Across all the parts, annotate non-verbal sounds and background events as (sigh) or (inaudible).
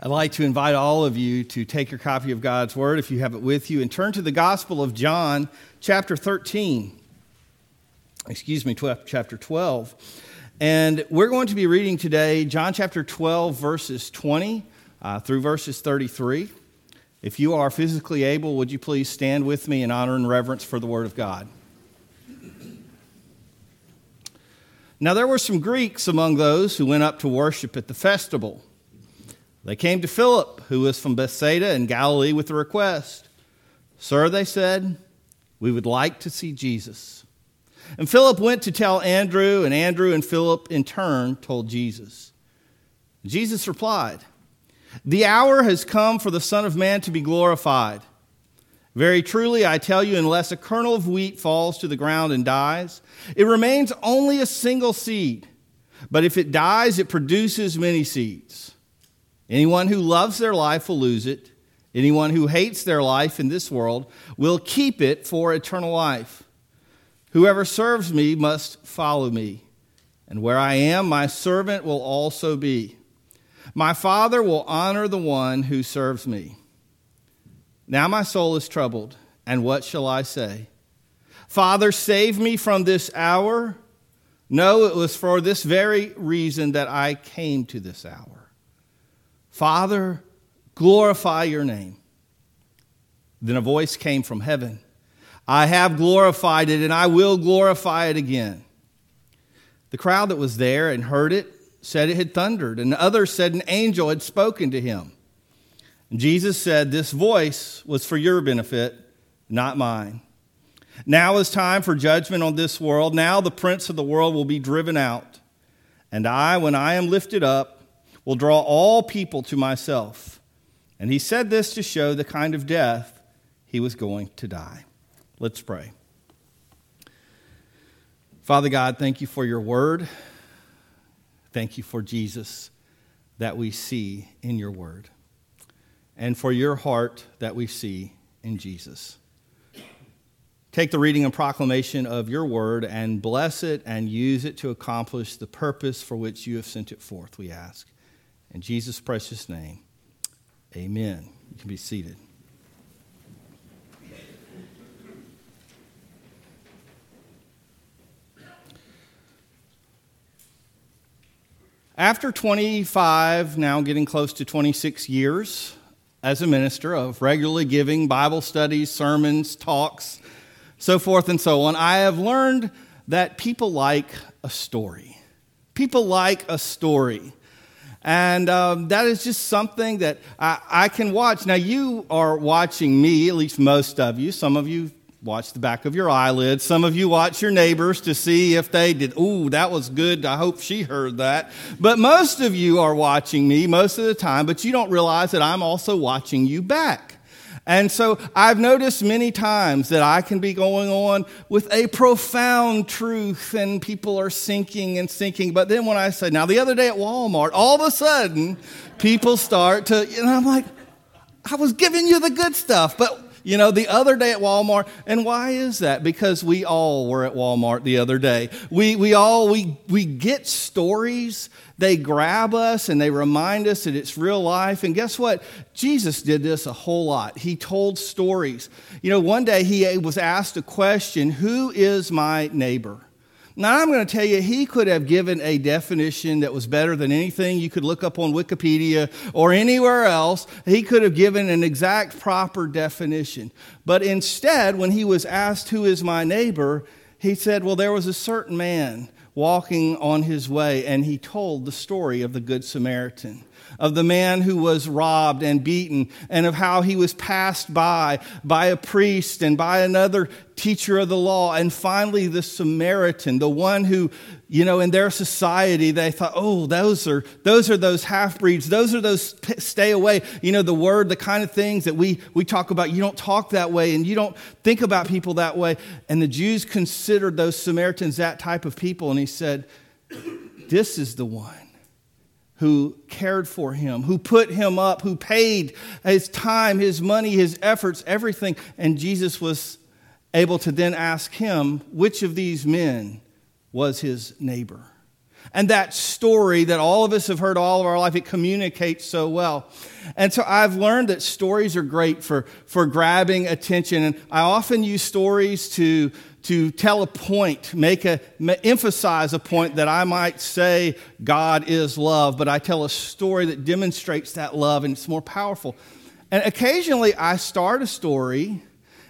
I'd like to invite all of you to take your copy of God's Word, if you have it with you, and turn to the Gospel of John, chapter 13. Excuse me, 12, chapter 12. And we're going to be reading today John chapter 12, verses 20 uh, through verses 33. If you are physically able, would you please stand with me in honor and reverence for the Word of God? Now, there were some Greeks among those who went up to worship at the festival. They came to Philip, who was from Bethsaida in Galilee, with a request. Sir, they said, we would like to see Jesus. And Philip went to tell Andrew, and Andrew and Philip in turn told Jesus. Jesus replied, The hour has come for the Son of Man to be glorified. Very truly, I tell you, unless a kernel of wheat falls to the ground and dies, it remains only a single seed. But if it dies, it produces many seeds. Anyone who loves their life will lose it. Anyone who hates their life in this world will keep it for eternal life. Whoever serves me must follow me, and where I am, my servant will also be. My Father will honor the one who serves me. Now my soul is troubled, and what shall I say? Father, save me from this hour. No, it was for this very reason that I came to this hour. Father, glorify your name. Then a voice came from heaven I have glorified it, and I will glorify it again. The crowd that was there and heard it said it had thundered, and others said an angel had spoken to him. And Jesus said, This voice was for your benefit, not mine. Now is time for judgment on this world. Now the prince of the world will be driven out. And I, when I am lifted up, will draw all people to myself. And he said this to show the kind of death he was going to die. Let's pray. Father God, thank you for your word. Thank you for Jesus that we see in your word, and for your heart that we see in Jesus. Take the reading and proclamation of your word and bless it and use it to accomplish the purpose for which you have sent it forth, we ask. In Jesus' precious name, amen. You can be seated. After 25, now getting close to 26 years as a minister of regularly giving Bible studies, sermons, talks, so forth and so on, I have learned that people like a story. People like a story. And um, that is just something that I, I, can watch. Now, you are watching me, at least most of you. Some of you watch the back of your eyelids. Some of you watch your neighbors to see if they did, ooh, that was good. I hope she heard that. But most of you are watching me most of the time, but you don't realize that I'm also watching you back. And so I've noticed many times that I can be going on with a profound truth and people are sinking and sinking. But then when I say, now the other day at Walmart, all of a sudden people start to, and I'm like, I was giving you the good stuff, but you know, the other day at Walmart. And why is that? Because we all were at Walmart the other day. We, we all, we, we get stories. They grab us and they remind us that it's real life. And guess what? Jesus did this a whole lot. He told stories. You know, one day he was asked a question Who is my neighbor? Now, I'm going to tell you, he could have given a definition that was better than anything you could look up on Wikipedia or anywhere else. He could have given an exact proper definition. But instead, when he was asked, Who is my neighbor? he said, Well, there was a certain man walking on his way, and he told the story of the Good Samaritan of the man who was robbed and beaten, and of how he was passed by by a priest and by another teacher of the law, and finally the Samaritan, the one who, you know, in their society they thought, oh, those are those are those half breeds, those are those stay away. You know, the word, the kind of things that we we talk about. You don't talk that way, and you don't think about people that way. And the Jews considered those Samaritans that type of people, and he said, this is the one who cared for him, who put him up, who paid his time, his money, his efforts, everything. And Jesus was able to then ask him which of these men was his neighbor. And that story that all of us have heard all of our life, it communicates so well. And so I've learned that stories are great for, for grabbing attention. And I often use stories to, to tell a point, make a, emphasize a point that I might say God is love, but I tell a story that demonstrates that love and it's more powerful. And occasionally I start a story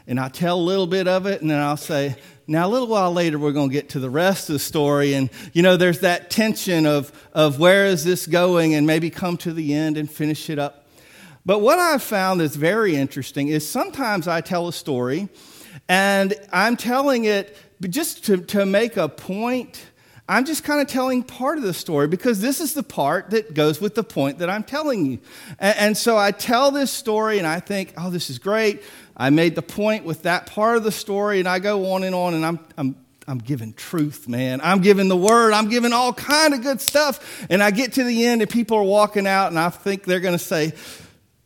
and I tell a little bit of it and then I'll say, now, a little while later, we're going to get to the rest of the story. And, you know, there's that tension of, of where is this going and maybe come to the end and finish it up. But what I've found that's very interesting is sometimes I tell a story and I'm telling it just to, to make a point. I'm just kind of telling part of the story because this is the part that goes with the point that I'm telling you. And, and so I tell this story and I think, oh, this is great. I made the point with that part of the story, and I go on and on, and I'm, I'm, I'm giving truth, man. I'm giving the word. I'm giving all kind of good stuff. And I get to the end, and people are walking out, and I think they're going to say,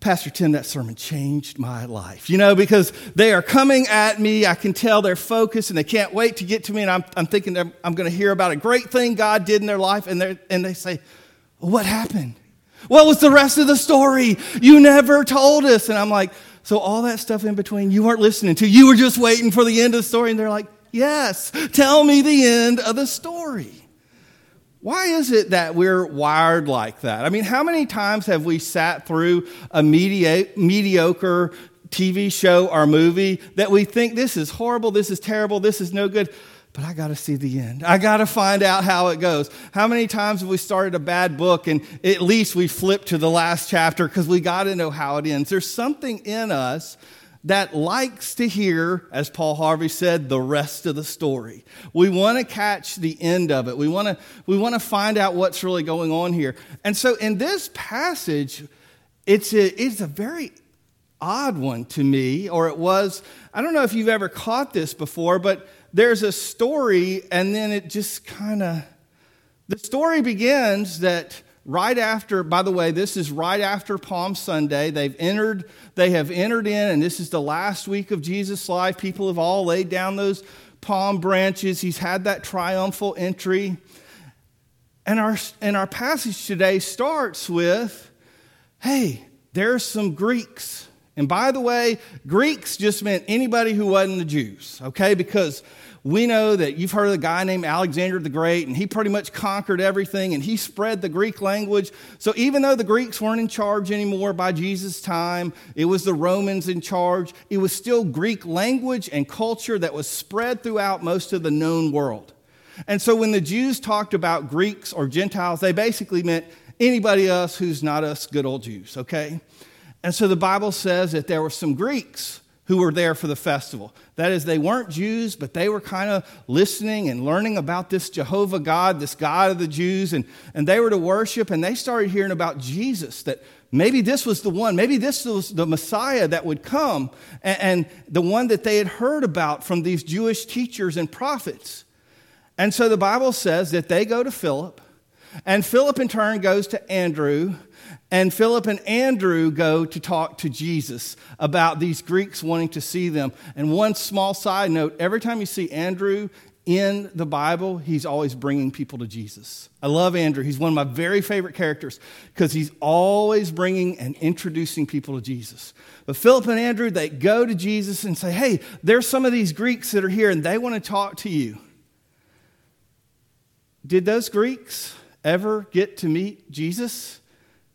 Pastor Tim, that sermon changed my life. You know, because they are coming at me. I can tell they're focused and they can't wait to get to me. And I'm, I'm thinking I'm going to hear about a great thing God did in their life. And, and they say, What happened? What was the rest of the story? You never told us. And I'm like, so, all that stuff in between, you weren't listening to. You were just waiting for the end of the story. And they're like, Yes, tell me the end of the story. Why is it that we're wired like that? I mean, how many times have we sat through a mediocre TV show or movie that we think this is horrible, this is terrible, this is no good? but I got to see the end. I got to find out how it goes. How many times have we started a bad book and at least we flip to the last chapter because we got to know how it ends? There's something in us that likes to hear, as Paul Harvey said, the rest of the story. We want to catch the end of it. We want to we want to find out what's really going on here. And so in this passage, it's a, it's a very odd one to me, or it was. I don't know if you've ever caught this before, but there's a story, and then it just kind of. The story begins that right after, by the way, this is right after Palm Sunday. They've entered, they have entered in, and this is the last week of Jesus' life. People have all laid down those palm branches. He's had that triumphal entry. And our, and our passage today starts with hey, there's some Greeks. And by the way, Greeks just meant anybody who wasn't the Jews, okay? Because we know that you've heard of a guy named Alexander the Great, and he pretty much conquered everything, and he spread the Greek language. So even though the Greeks weren't in charge anymore by Jesus' time, it was the Romans in charge, it was still Greek language and culture that was spread throughout most of the known world. And so when the Jews talked about Greeks or Gentiles, they basically meant anybody else who's not us good old Jews, okay? And so the Bible says that there were some Greeks who were there for the festival. That is, they weren't Jews, but they were kind of listening and learning about this Jehovah God, this God of the Jews, and, and they were to worship, and they started hearing about Jesus, that maybe this was the one, maybe this was the Messiah that would come, and, and the one that they had heard about from these Jewish teachers and prophets. And so the Bible says that they go to Philip, and Philip in turn goes to Andrew, and Philip and Andrew go to talk to Jesus about these Greeks wanting to see them. And one small side note every time you see Andrew in the Bible, he's always bringing people to Jesus. I love Andrew. He's one of my very favorite characters because he's always bringing and introducing people to Jesus. But Philip and Andrew, they go to Jesus and say, Hey, there's some of these Greeks that are here and they want to talk to you. Did those Greeks ever get to meet Jesus?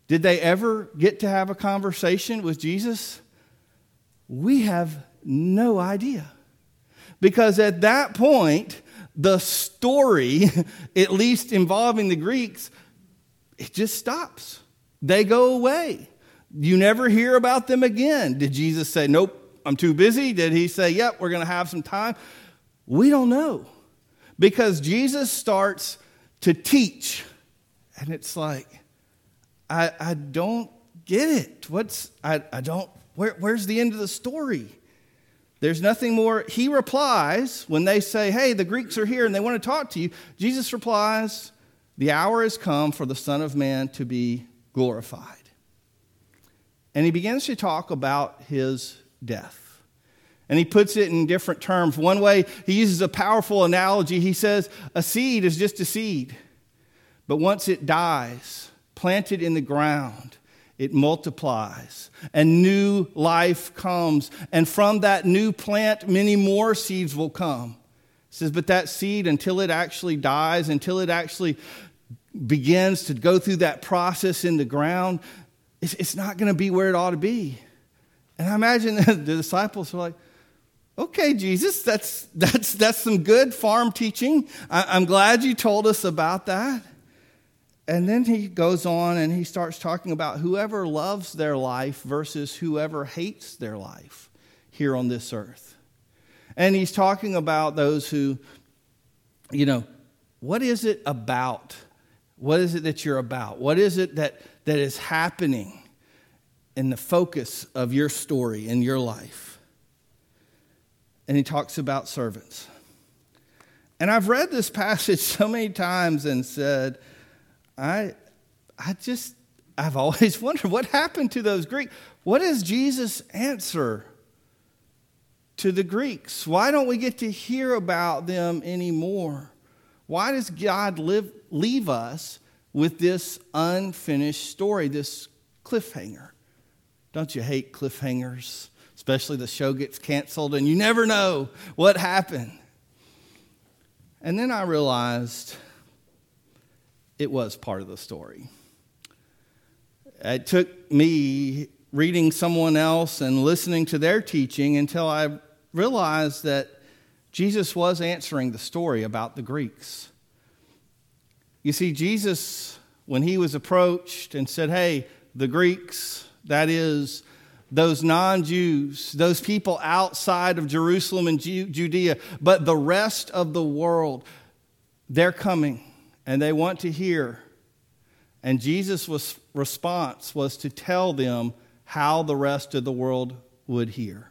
Did they ever get to have a conversation with Jesus? We have no idea. Because at that point, the story, (laughs) at least involving the Greeks, it just stops. They go away. You never hear about them again. Did Jesus say, Nope, I'm too busy? Did he say, Yep, we're going to have some time? We don't know. Because Jesus starts to teach, and it's like, I, I don't get it. What's, I, I don't, where, where's the end of the story? There's nothing more. He replies when they say, Hey, the Greeks are here and they want to talk to you. Jesus replies, The hour has come for the Son of Man to be glorified. And he begins to talk about his death. And he puts it in different terms. One way, he uses a powerful analogy. He says, A seed is just a seed. But once it dies, planted in the ground, it multiplies and new life comes. And from that new plant, many more seeds will come. It says, but that seed, until it actually dies, until it actually begins to go through that process in the ground, it's, it's not going to be where it ought to be. And I imagine (laughs) the disciples were like, okay, Jesus, that's, that's, that's some good farm teaching. I, I'm glad you told us about that. And then he goes on and he starts talking about whoever loves their life versus whoever hates their life here on this earth. And he's talking about those who, you know, what is it about? What is it that you're about? What is it that, that is happening in the focus of your story in your life? And he talks about servants. And I've read this (laughs) passage so many times and said, I, I just, I've always (laughs) wondered what happened to those Greeks. What is Jesus' answer to the Greeks? Why don't we get to hear about them anymore? Why does God live, leave us with this unfinished story, this cliffhanger? Don't you hate cliffhangers? Especially the show gets canceled and you never know what happened. And then I realized it was part of the story. It took me reading someone else and listening to their teaching until I realized that Jesus was answering the story about the Greeks. You see, Jesus, when he was approached and said, Hey, the Greeks, that is, those non Jews, those people outside of Jerusalem and Judea, but the rest of the world, they're coming and they want to hear. And Jesus' response was to tell them how the rest of the world would hear.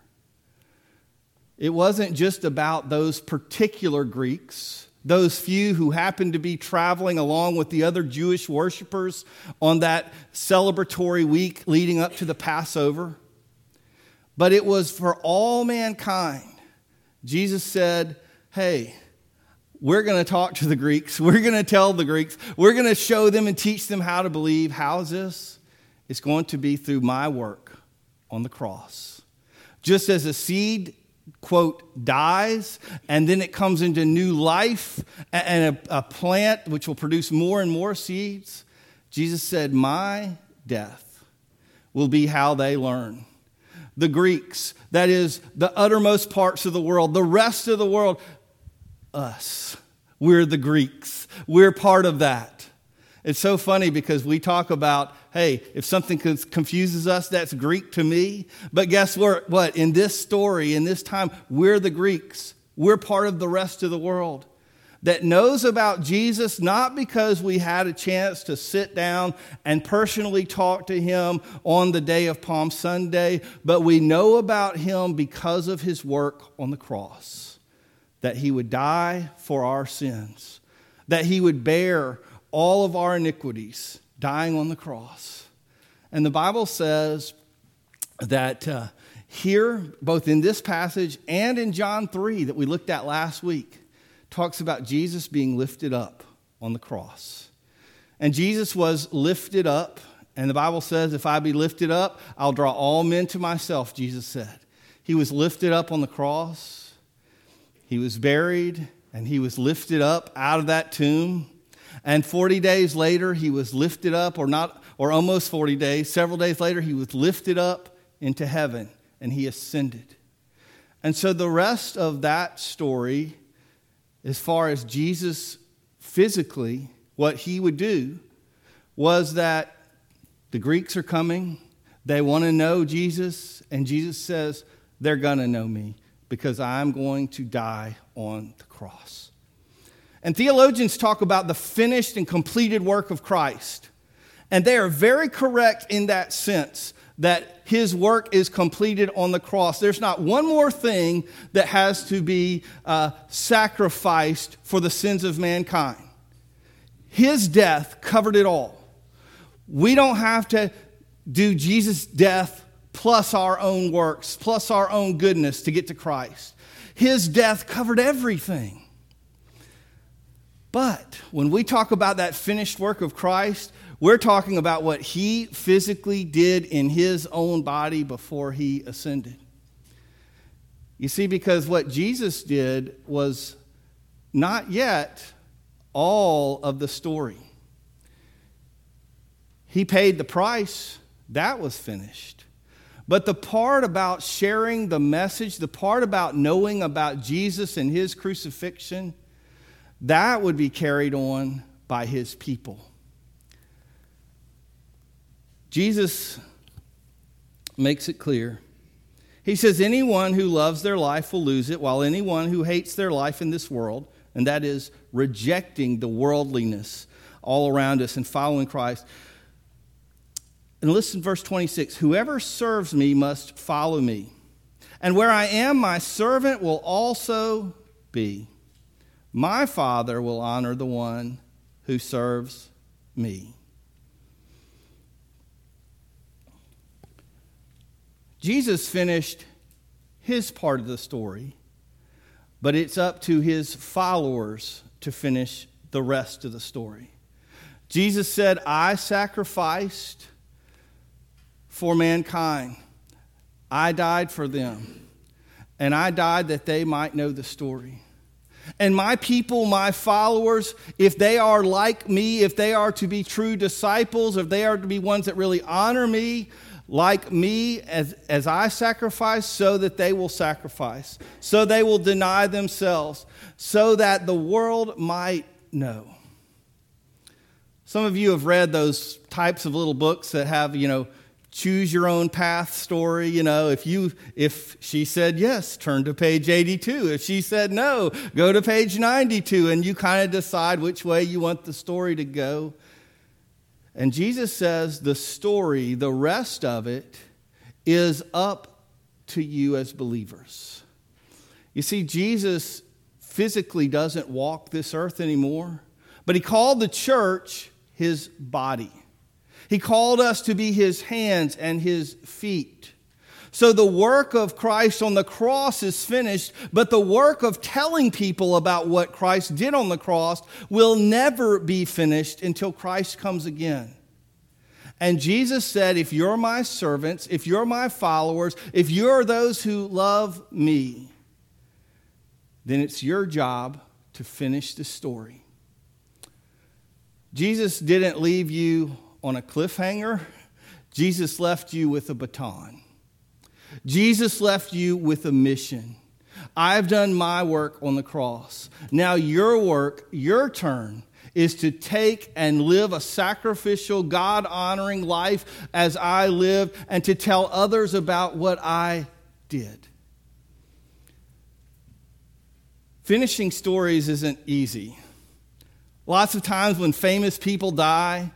It wasn't just about those particular Greeks, those few who happened to be traveling along with the other Jewish worshipers on that celebratory week leading up to the Passover, but it was for all mankind. Jesus said, Hey, we're going to talk to the Greeks. We're going to tell the Greeks. We're going to show them and teach them how to believe. How is this? It's going to be through my work on the cross. Just as a seed, quote, dies and then it comes into new life and a, a plant which will produce more and more seeds, Jesus said, My death will be how they learn. The Greeks, that is the uttermost parts of the world, the rest of the world, us. We're the Greeks. We're part of that. It's so funny because we talk about, hey, if something confuses us, that's Greek to me. But guess what? What? In this story, in this time, we're the Greeks. We're part of the rest of the world that knows about Jesus not because we had a chance to sit down and personally talk to him on the day of Palm Sunday, but we know about him because of his work on the cross that he would die for our sins, that he would bear all of our iniquities, dying on the cross. And the Bible says that uh, here, both in this passage and in John 3 that we looked at last week, talks about Jesus being lifted up on the cross. And Jesus was lifted up, and the Bible says, If I be lifted up, I'll draw all men to myself, Jesus said. He was lifted up on the cross. He was buried and he was lifted up out of that tomb. And 40 days later, he was lifted up, or not, or almost 40 days, several days later, he was lifted up into heaven and he ascended. And so the rest of that story, as far as Jesus physically, what he would do, was that the Greeks are coming, they want to know Jesus, and Jesus says, they're going to know me because I'm going to die on the cross. And theologians talk about the finished and completed work of Christ. And they are very correct in that sense that his work is completed on the cross. There's not one more thing that has to be uh, sacrificed for the sins of mankind. His death covered it all. We don't have to do Jesus' death plus our own works, plus our own goodness to get to Christ. His death covered everything. But when we talk about that finished work of Christ, we're talking about what he physically did in his own body before he ascended. You see, because what Jesus did was not yet all of the story. He paid the price, that was finished. But the part about sharing the message, the part about knowing about Jesus and his crucifixion, that would be carried on by his people. Jesus makes it clear. He says, Anyone who loves their life will lose it, while anyone who hates their life in this world, and that is rejecting the worldliness all around us and following Christ. And listen, verse 26 Whoever serves me must follow me. And where I am, my servant will also be. My Father will honor the one who serves me. Jesus finished his part of the story, but it's up to his followers to finish the rest of the story. Jesus said, I sacrificed for mankind, I died for them, and I died that they might know the story. And my people, my followers, if they are like me, if they are to be true disciples, if they are to be ones that really honor me, like me as, as I sacrifice, so that they will sacrifice, so they will deny themselves, so that the world might know. Some of you have read those types of little books that have, you know, choose your own path story you know if you if she said yes turn to page 82 if she said no go to page 92 and you kind of decide which way you want the story to go and Jesus says the story, the rest of it, is up to you as believers. You see, Jesus physically doesn't walk this earth anymore, but he called the church his body. He called us to be his hands and his feet. So the work of Christ on the cross is finished, but the work of telling people about what Christ did on the cross will never be finished until Christ comes again. And Jesus said, If you're my servants, if you're my followers, if you're those who love me, then it's your job to finish the story. Jesus didn't leave you on a cliffhanger, Jesus left you with a baton. Jesus left you with a mission. I've done my work on the cross. Now, your work, your turn, is to take and live a sacrificial, God honoring life as I live and to tell others about what I did. Finishing stories isn't easy. Lots of times when famous people die,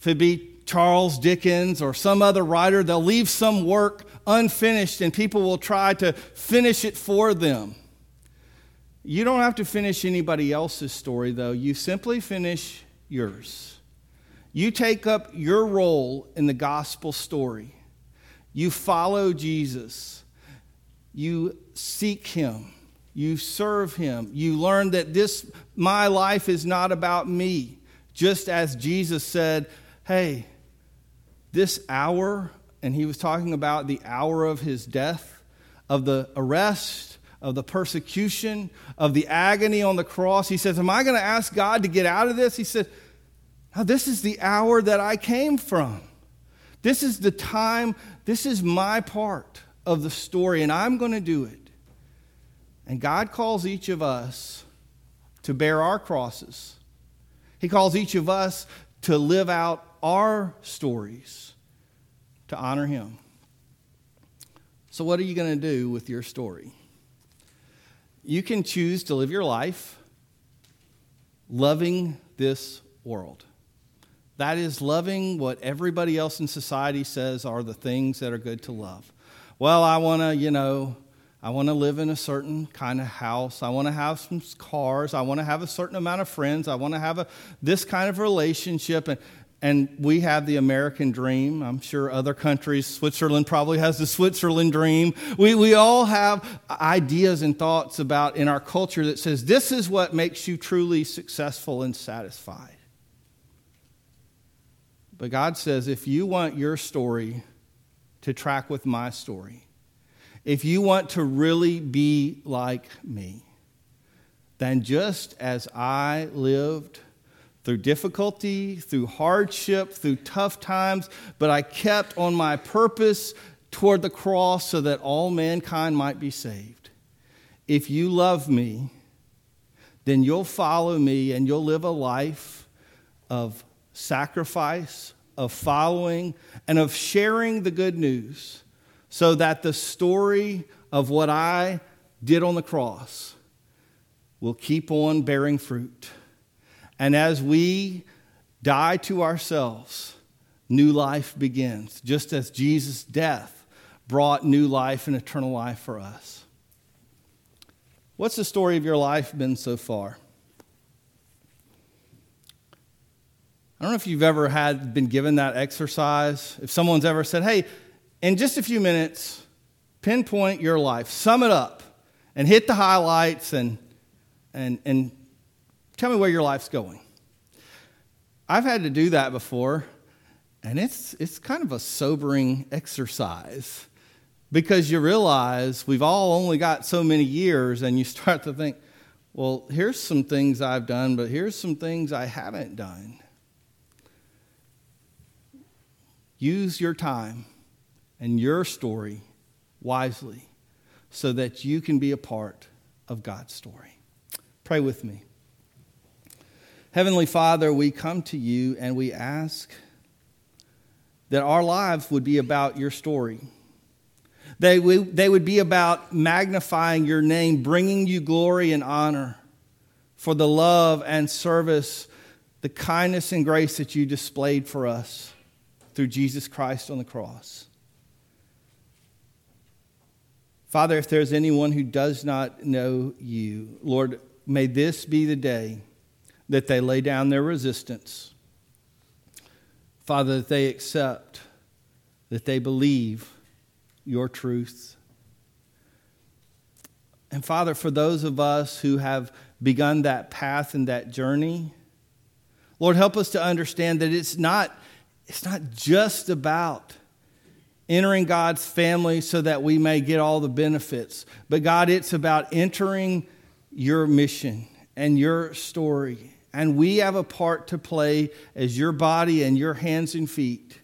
if it be Charles Dickens or some other writer, they'll leave some work unfinished and people will try to finish it for them. You don't have to finish anybody else's story, though. You simply finish yours. You take up your role in the gospel story. You follow Jesus. You seek him. You serve him. You learn that this, my life is not about me. Just as Jesus said, hey, this hour and he was talking about the hour of his death, of the arrest, of the persecution, of the agony on the cross. He says, Am I going to ask God to get out of this? He said, no, This is the hour that I came from. This is the time, this is my part of the story, and I'm going to do it. And God calls each of us to bear our crosses. He calls each of us to live out our stories to honor Him. So, what are you going to do with your story? You can choose to live your life loving this world. That is loving what everybody else in society says are the things that are good to love. Well, I want to, you know, I want to live in a certain kind of house. I want to have some cars. I want to have a certain amount of friends. I want to have a, this kind of relationship. And And we have the American dream. I'm sure other countries, Switzerland probably has the Switzerland dream. We, we all have ideas and thoughts about in our culture that says this is what makes you truly successful and satisfied. But God says if you want your story to track with my story, if you want to really be like me, then just as I lived through difficulty, through hardship, through tough times, but I kept on my purpose toward the cross so that all mankind might be saved. If you love me, then you'll follow me and you'll live a life of sacrifice, of following, and of sharing the good news so that the story of what I did on the cross will keep on bearing fruit. And as we die to ourselves, new life begins, just as Jesus' death brought new life and eternal life for us. What's the story of your life been so far? I don't know if you've ever had been given that exercise. If someone's ever said, "Hey, in just a few minutes, pinpoint your life, sum it up, and hit the highlights and and and Tell me where your life's going. I've had to do that before, and it's, it's kind of a sobering exercise because you realize we've all only got so many years, and you start to think, well, here's some things I've done, but here's some things I haven't done. Use your time and your story wisely so that you can be a part of God's story. Pray with me. Heavenly Father, we come to you and we ask that our lives would be about your story. They, we, they would be about magnifying your name, bringing you glory and honor for the love and service, the kindness and grace that you displayed for us through Jesus Christ on the cross. Father, if there's anyone who does not know you, Lord, may this be the day that they lay down their resistance. Father, that they accept, that they believe your truth. And Father, for those of us who have begun that path and that journey, Lord, help us to understand that it's not, it's not just about entering God's family so that we may get all the benefits, but God, it's about entering your mission and your story and we have a part to play as your body and your hands and feet.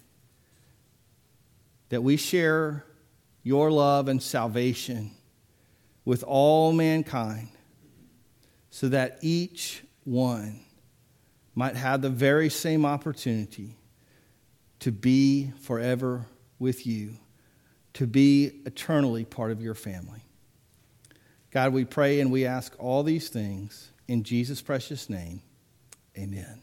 That we share your love and salvation with all mankind so that each one might have the very same opportunity to be forever with you, to be eternally part of your family. God, we pray and we ask all these things in Jesus' precious name. Amen.